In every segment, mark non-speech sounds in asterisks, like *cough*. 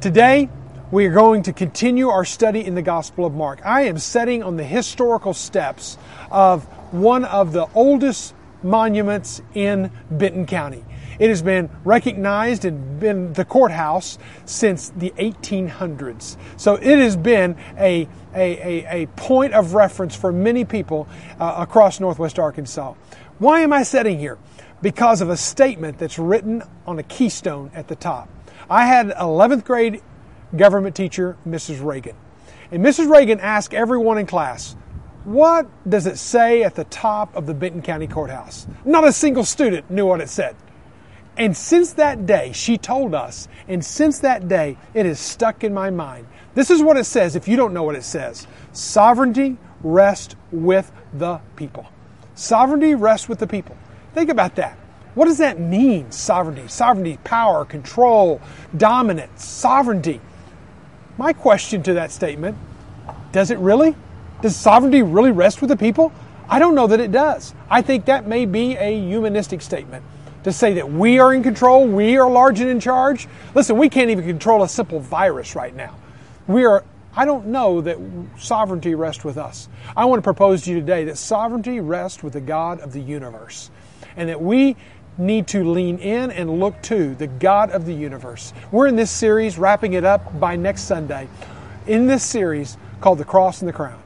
Today, we are going to continue our study in the Gospel of Mark. I am setting on the historical steps of one of the oldest monuments in Benton County. It has been recognized and been the courthouse since the 1800s. So it has been a, a, a, a point of reference for many people uh, across Northwest Arkansas. Why am I sitting here? Because of a statement that's written on a keystone at the top. I had 11th grade government teacher, Mrs. Reagan. And Mrs. Reagan asked everyone in class, What does it say at the top of the Benton County Courthouse? Not a single student knew what it said. And since that day, she told us, and since that day, it is stuck in my mind. This is what it says if you don't know what it says sovereignty rests with the people. Sovereignty rests with the people. Think about that. What does that mean, sovereignty? Sovereignty, power, control, dominance, sovereignty. My question to that statement does it really? Does sovereignty really rest with the people? I don't know that it does. I think that may be a humanistic statement to say that we are in control, we are large and in charge. Listen, we can't even control a simple virus right now. We are I don't know that sovereignty rests with us. I want to propose to you today that sovereignty rests with the God of the universe and that we need to lean in and look to the God of the universe. We're in this series, wrapping it up by next Sunday, in this series called The Cross and the Crown.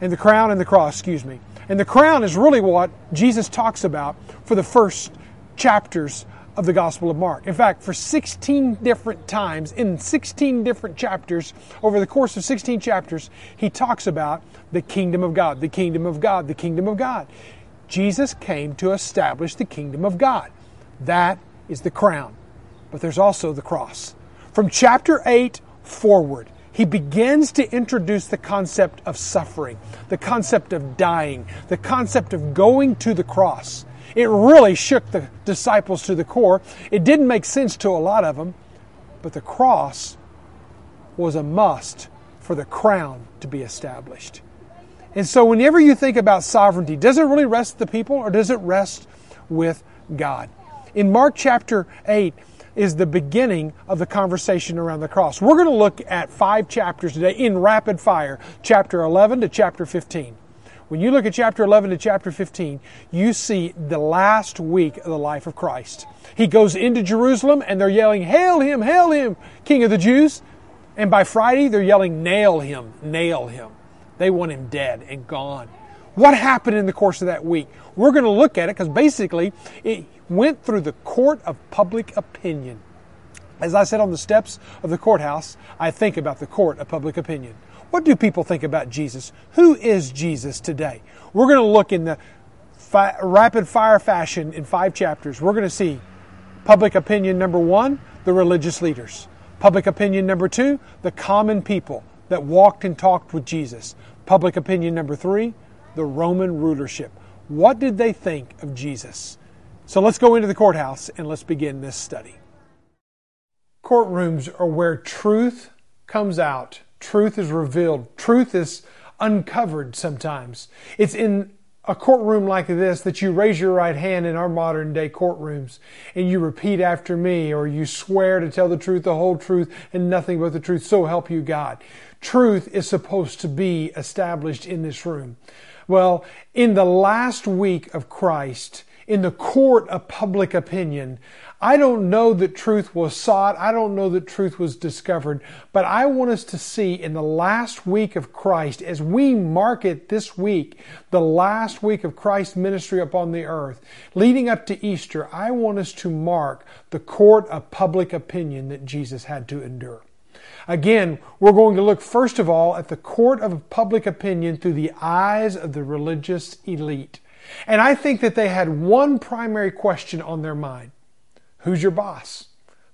And the crown and the cross, excuse me. And the crown is really what Jesus talks about for the first chapters of the Gospel of Mark. In fact, for 16 different times, in 16 different chapters, over the course of 16 chapters, he talks about the kingdom of God, the kingdom of God, the kingdom of God. Jesus came to establish the kingdom of God. That is the crown. But there's also the cross. From chapter 8 forward, he begins to introduce the concept of suffering, the concept of dying, the concept of going to the cross. It really shook the disciples to the core. It didn't make sense to a lot of them, but the cross was a must for the crown to be established. And so, whenever you think about sovereignty, does it really rest with the people or does it rest with God? In Mark chapter 8 is the beginning of the conversation around the cross. We're going to look at five chapters today in rapid fire, chapter 11 to chapter 15. When you look at chapter 11 to chapter 15, you see the last week of the life of Christ. He goes into Jerusalem and they're yelling, Hail him, hail him, King of the Jews. And by Friday, they're yelling, Nail him, nail him. They want him dead and gone. What happened in the course of that week? We're going to look at it because basically it went through the court of public opinion. As I said on the steps of the courthouse, I think about the court of public opinion. What do people think about Jesus? Who is Jesus today? We're going to look in the fi- rapid fire fashion in five chapters. We're going to see public opinion number one, the religious leaders. Public opinion number two, the common people that walked and talked with Jesus. Public opinion number three, the Roman rulership. What did they think of Jesus? So let's go into the courthouse and let's begin this study. Courtrooms are where truth comes out, truth is revealed, truth is uncovered sometimes. It's in a courtroom like this that you raise your right hand in our modern day courtrooms and you repeat after me or you swear to tell the truth, the whole truth, and nothing but the truth. So help you God. Truth is supposed to be established in this room. Well, in the last week of Christ, in the court of public opinion, I don't know that truth was sought. I don't know that truth was discovered. But I want us to see in the last week of Christ, as we mark it this week, the last week of Christ's ministry upon the earth, leading up to Easter, I want us to mark the court of public opinion that Jesus had to endure. Again, we're going to look first of all at the court of public opinion through the eyes of the religious elite. And I think that they had one primary question on their mind. Who's your boss?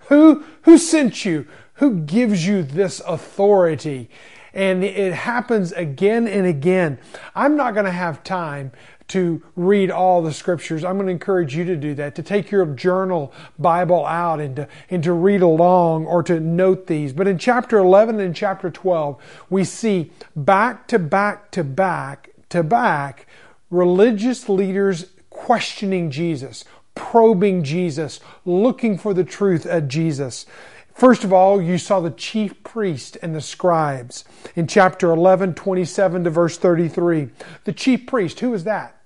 Who, who sent you? Who gives you this authority? And it happens again and again. I'm not going to have time to read all the scriptures. I'm going to encourage you to do that, to take your journal Bible out and to, and to read along or to note these. But in chapter 11 and chapter 12, we see back to back to back to back religious leaders questioning Jesus, probing Jesus, looking for the truth at Jesus. First of all, you saw the chief priest and the scribes in chapter 11, 27 to verse 33. The chief priest, who was that?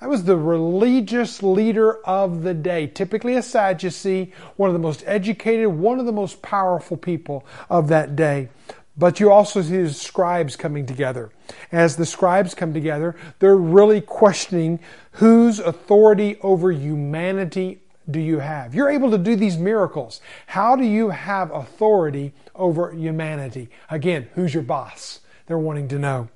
That was the religious leader of the day, typically a Sadducee, one of the most educated, one of the most powerful people of that day. But you also see the scribes coming together. As the scribes come together, they're really questioning whose authority over humanity do you have? You're able to do these miracles. How do you have authority over humanity? Again, who's your boss? They're wanting to know.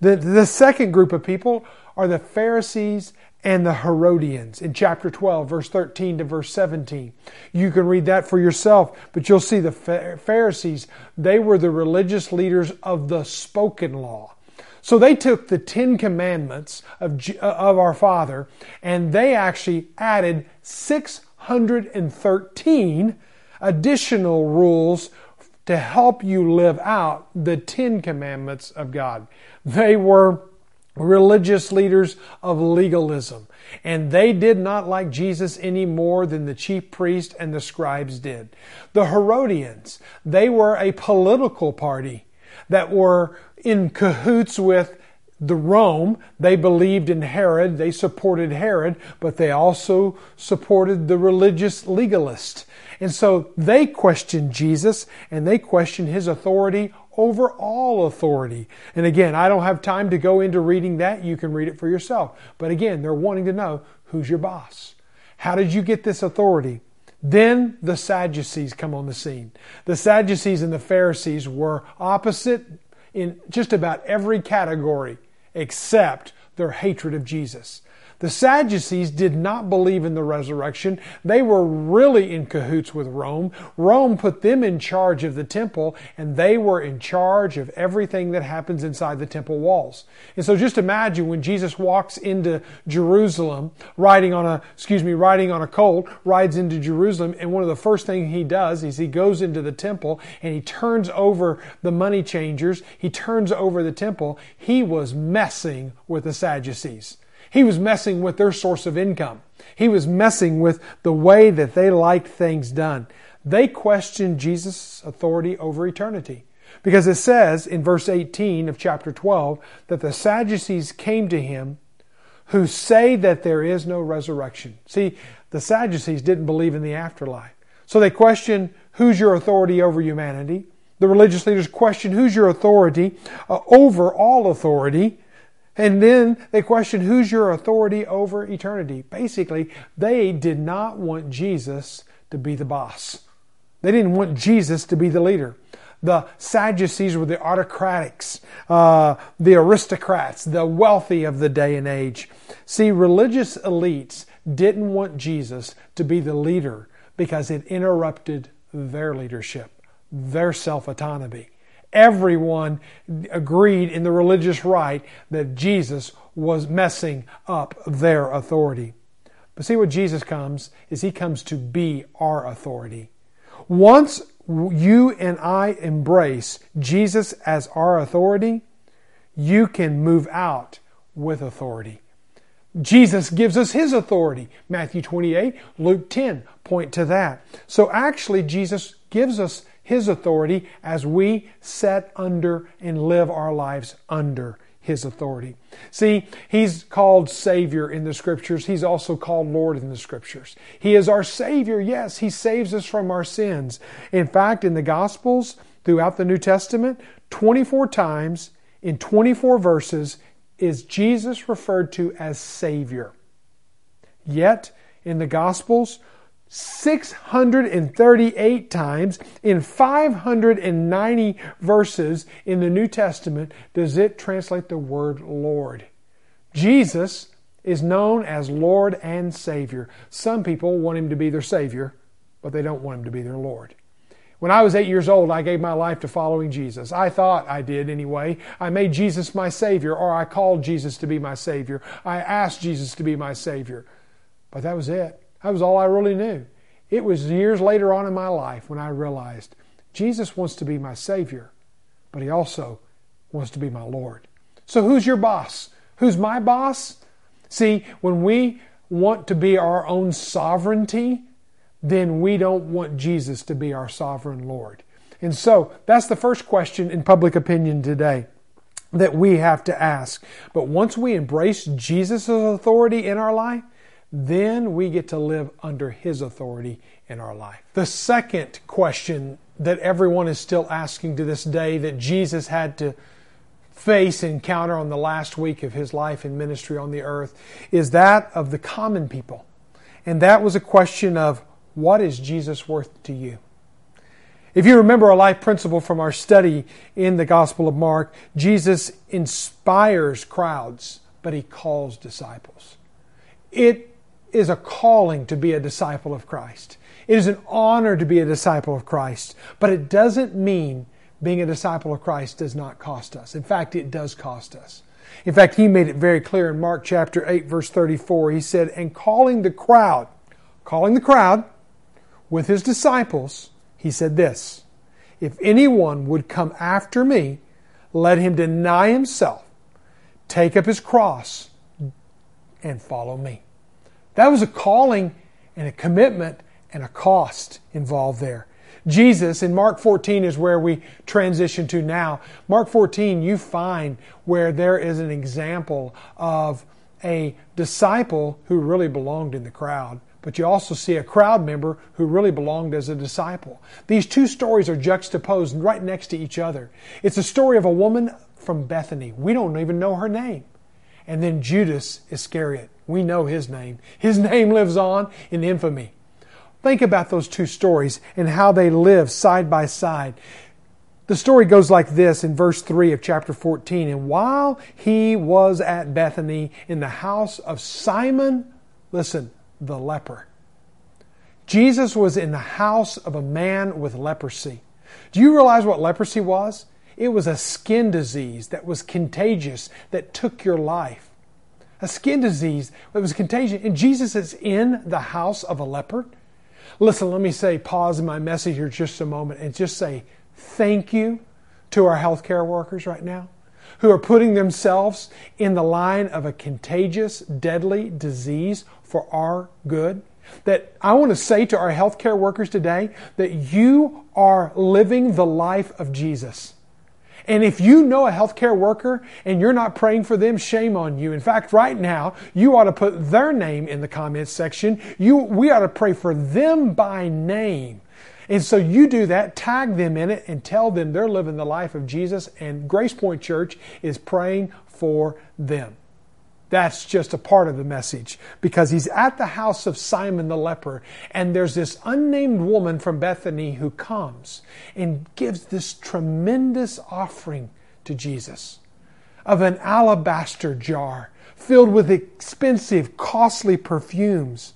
The, the second group of people are the Pharisees and the Herodians in chapter 12, verse 13 to verse 17. You can read that for yourself, but you'll see the Pharisees, they were the religious leaders of the spoken law. So they took the Ten Commandments of, uh, of our Father and they actually added 613 additional rules to help you live out the Ten Commandments of God. They were religious leaders of legalism. And they did not like Jesus any more than the chief priest and the scribes did. The Herodians, they were a political party that were in cahoots with the Rome. They believed in Herod. They supported Herod, but they also supported the religious legalist. And so they questioned Jesus and they questioned his authority over all authority. And again, I don't have time to go into reading that. You can read it for yourself. But again, they're wanting to know who's your boss? How did you get this authority? Then the Sadducees come on the scene. The Sadducees and the Pharisees were opposite in just about every category except their hatred of Jesus. The Sadducees did not believe in the resurrection. They were really in cahoots with Rome. Rome put them in charge of the temple, and they were in charge of everything that happens inside the temple walls. And so just imagine when Jesus walks into Jerusalem, riding on a, excuse me, riding on a colt, rides into Jerusalem, and one of the first things he does is he goes into the temple and he turns over the money changers, he turns over the temple. He was messing with the Sadducees. He was messing with their source of income. He was messing with the way that they liked things done. They questioned Jesus' authority over eternity. Because it says in verse 18 of chapter 12 that the Sadducees came to him who say that there is no resurrection. See, the Sadducees didn't believe in the afterlife. So they question who's your authority over humanity? The religious leaders question who's your authority uh, over all authority? And then they question who's your authority over eternity. Basically, they did not want Jesus to be the boss. They didn't want Jesus to be the leader. The Sadducees were the autocratics, uh, the aristocrats, the wealthy of the day and age. See, religious elites didn't want Jesus to be the leader because it interrupted their leadership, their self autonomy everyone agreed in the religious right that Jesus was messing up their authority. But see what Jesus comes is he comes to be our authority. Once you and I embrace Jesus as our authority, you can move out with authority. Jesus gives us his authority. Matthew 28, Luke 10 point to that. So actually, Jesus gives us his authority as we set under and live our lives under His authority. See, He's called Savior in the Scriptures. He's also called Lord in the Scriptures. He is our Savior. Yes, He saves us from our sins. In fact, in the Gospels, throughout the New Testament, 24 times in 24 verses is Jesus referred to as Savior. Yet, in the Gospels, 638 times in 590 verses in the New Testament does it translate the word Lord. Jesus is known as Lord and Savior. Some people want him to be their Savior, but they don't want him to be their Lord. When I was eight years old, I gave my life to following Jesus. I thought I did anyway. I made Jesus my Savior, or I called Jesus to be my Savior. I asked Jesus to be my Savior. But that was it. That was all I really knew. It was years later on in my life when I realized Jesus wants to be my Savior, but He also wants to be my Lord. So, who's your boss? Who's my boss? See, when we want to be our own sovereignty, then we don't want Jesus to be our sovereign Lord. And so that's the first question in public opinion today that we have to ask. But once we embrace Jesus' authority in our life, then we get to live under His authority in our life. The second question that everyone is still asking to this day that Jesus had to face encounter on the last week of His life and ministry on the earth is that of the common people. And that was a question of what is Jesus worth to you? If you remember a life principle from our study in the Gospel of Mark, Jesus inspires crowds, but he calls disciples. It is a calling to be a disciple of Christ. It is an honor to be a disciple of Christ, but it doesn't mean being a disciple of Christ does not cost us. In fact, it does cost us. In fact, he made it very clear in Mark chapter 8, verse 34. He said, And calling the crowd, calling the crowd with his disciples, he said this If anyone would come after me, let him deny himself, take up his cross, and follow me. That was a calling and a commitment and a cost involved there. Jesus in Mark 14 is where we transition to now. Mark 14, you find where there is an example of a disciple who really belonged in the crowd but you also see a crowd member who really belonged as a disciple. These two stories are juxtaposed right next to each other. It's a story of a woman from Bethany. We don't even know her name. And then Judas Iscariot. We know his name. His *laughs* name lives on in infamy. Think about those two stories and how they live side by side. The story goes like this in verse 3 of chapter 14. And while he was at Bethany in the house of Simon, listen, the leper. Jesus was in the house of a man with leprosy. Do you realize what leprosy was? It was a skin disease that was contagious, that took your life. A skin disease that was contagion. And Jesus is in the house of a leper. Listen, let me say, pause in my message here just a moment and just say thank you to our healthcare workers right now who are putting themselves in the line of a contagious, deadly disease for our good. That I want to say to our healthcare workers today that you are living the life of Jesus. And if you know a healthcare worker and you're not praying for them, shame on you. In fact, right now, you ought to put their name in the comments section. You, we ought to pray for them by name. And so you do that, tag them in it, and tell them they're living the life of Jesus, and Grace Point Church is praying for them. That's just a part of the message because he's at the house of Simon the leper, and there's this unnamed woman from Bethany who comes and gives this tremendous offering to Jesus of an alabaster jar filled with expensive, costly perfumes.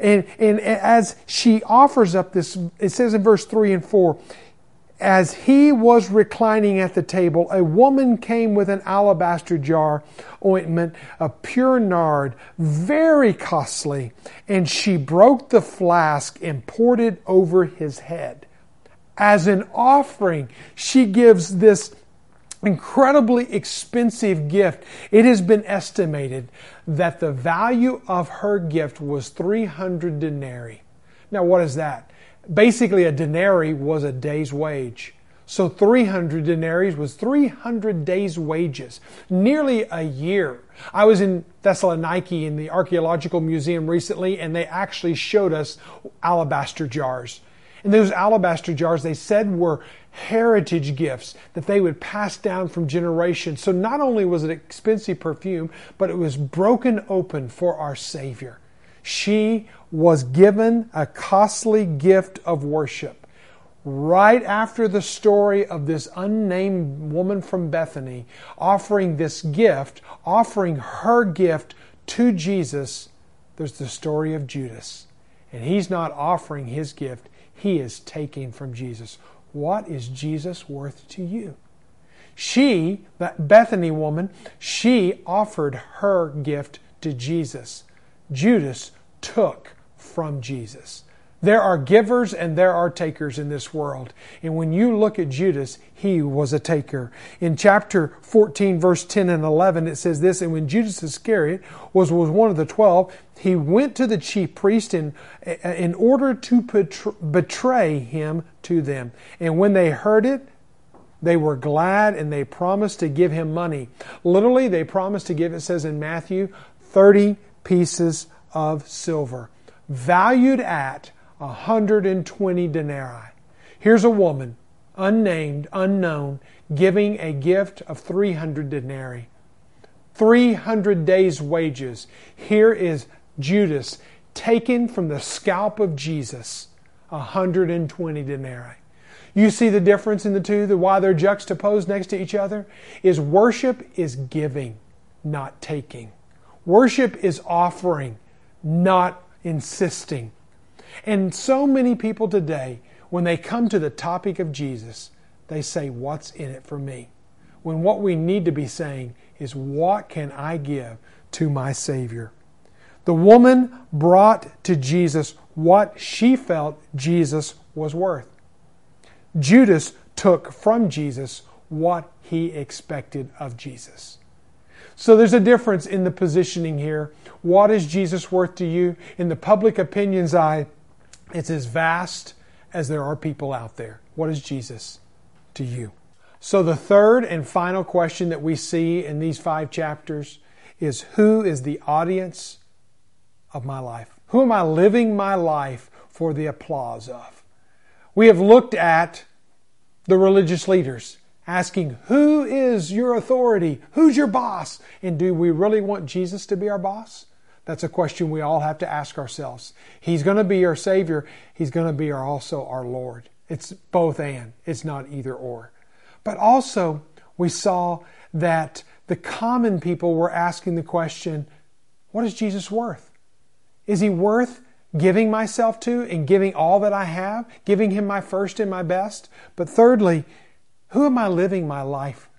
And, and as she offers up this, it says in verse 3 and 4, as he was reclining at the table, a woman came with an alabaster jar ointment of pure nard, very costly, and she broke the flask and poured it over his head. As an offering, she gives this incredibly expensive gift. It has been estimated that the value of her gift was 300 denarii. Now, what is that? Basically a denarii was a day's wage. So 300 denarii was 300 days' wages, nearly a year. I was in Thessaloniki in the archaeological museum recently, and they actually showed us alabaster jars. And those alabaster jars, they said, were heritage gifts that they would pass down from generation. So not only was it expensive perfume, but it was broken open for our Savior. She was given a costly gift of worship. Right after the story of this unnamed woman from Bethany offering this gift, offering her gift to Jesus, there's the story of Judas. And he's not offering his gift, he is taking from Jesus. What is Jesus worth to you? She, that Bethany woman, she offered her gift to Jesus. Judas took from Jesus. There are givers and there are takers in this world. And when you look at Judas, he was a taker. In chapter 14, verse 10 and 11, it says this And when Judas Iscariot was, was one of the twelve, he went to the chief priest in, in order to betray him to them. And when they heard it, they were glad and they promised to give him money. Literally, they promised to give, it says in Matthew, 30 pieces of silver, valued at 120 denarii. Here's a woman, unnamed, unknown, giving a gift of 300 denarii. 300 days' wages. Here is Judas taken from the scalp of Jesus 120 denarii. You see the difference in the two, the why they're juxtaposed next to each other? Is worship is giving, not taking. Worship is offering, not insisting. And so many people today, when they come to the topic of Jesus, they say, What's in it for me? When what we need to be saying is, What can I give to my Savior? The woman brought to Jesus what she felt Jesus was worth. Judas took from Jesus what he expected of Jesus. So there's a difference in the positioning here. What is Jesus worth to you? In the public opinion's eye, it's as vast as there are people out there. What is Jesus to you? So, the third and final question that we see in these five chapters is Who is the audience of my life? Who am I living my life for the applause of? We have looked at the religious leaders asking, Who is your authority? Who's your boss? And do we really want Jesus to be our boss? That's a question we all have to ask ourselves. He's going to be our Savior. He's going to be our, also our Lord. It's both and. It's not either or. But also, we saw that the common people were asking the question, what is Jesus worth? Is he worth giving myself to and giving all that I have, giving him my first and my best? But thirdly, who am I living my life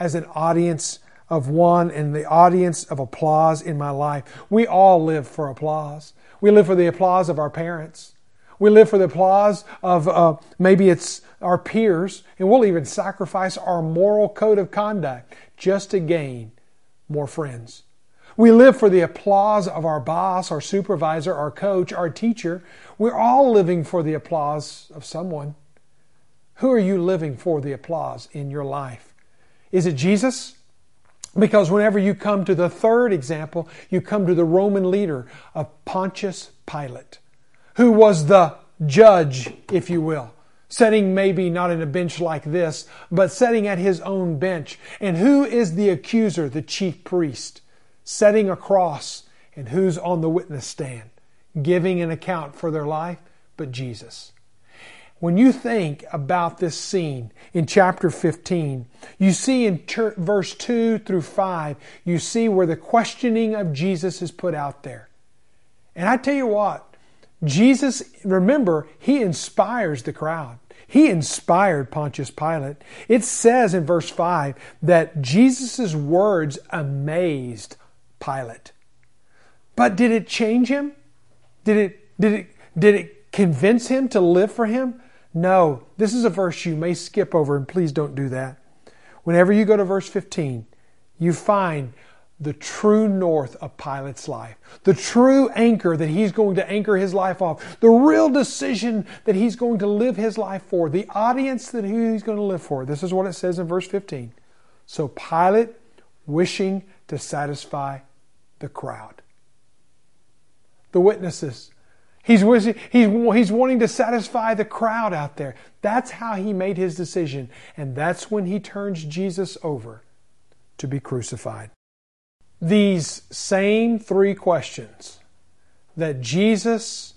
as an audience of one and the audience of applause in my life. We all live for applause. We live for the applause of our parents. We live for the applause of uh, maybe it's our peers, and we'll even sacrifice our moral code of conduct just to gain more friends. We live for the applause of our boss, our supervisor, our coach, our teacher. We're all living for the applause of someone. Who are you living for the applause in your life? Is it Jesus? Because whenever you come to the third example, you come to the Roman leader of Pontius Pilate, who was the judge, if you will, sitting maybe not in a bench like this, but sitting at his own bench. And who is the accuser, the chief priest, setting across, and who's on the witness stand, giving an account for their life? But Jesus. When you think about this scene in chapter 15, you see in verse 2 through 5, you see where the questioning of Jesus is put out there. And I tell you what, Jesus, remember, he inspires the crowd. He inspired Pontius Pilate. It says in verse 5 that Jesus' words amazed Pilate. But did it change him? Did it, did it, did it convince him to live for him? No, this is a verse you may skip over, and please don't do that. Whenever you go to verse 15, you find the true north of Pilate's life, the true anchor that he's going to anchor his life off, the real decision that he's going to live his life for, the audience that he's going to live for. This is what it says in verse 15. So Pilate, wishing to satisfy the crowd, the witnesses, He's, he's, he's wanting to satisfy the crowd out there. That's how he made his decision. And that's when he turns Jesus over to be crucified. These same three questions that Jesus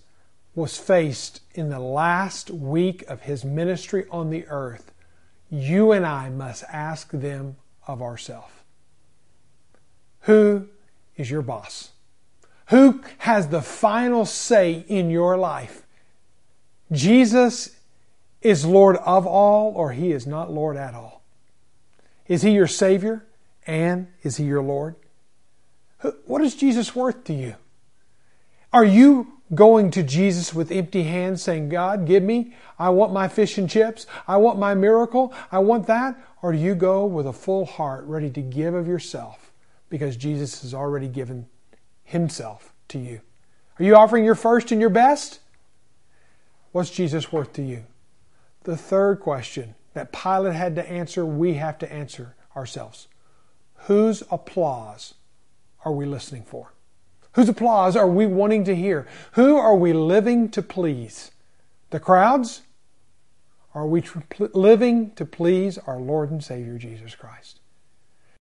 was faced in the last week of his ministry on the earth, you and I must ask them of ourselves. Who is your boss? Who has the final say in your life? Jesus is Lord of all, or He is not Lord at all? Is He your Savior? And is He your Lord? What is Jesus worth to you? Are you going to Jesus with empty hands saying, God, give me, I want my fish and chips, I want my miracle, I want that? Or do you go with a full heart ready to give of yourself because Jesus has already given himself to you? Are you offering your first and your best? What's Jesus worth to you? The third question that Pilate had to answer, we have to answer ourselves. Whose applause are we listening for? Whose applause are we wanting to hear? Who are we living to please? The crowds? Are we living to please our Lord and Savior Jesus Christ?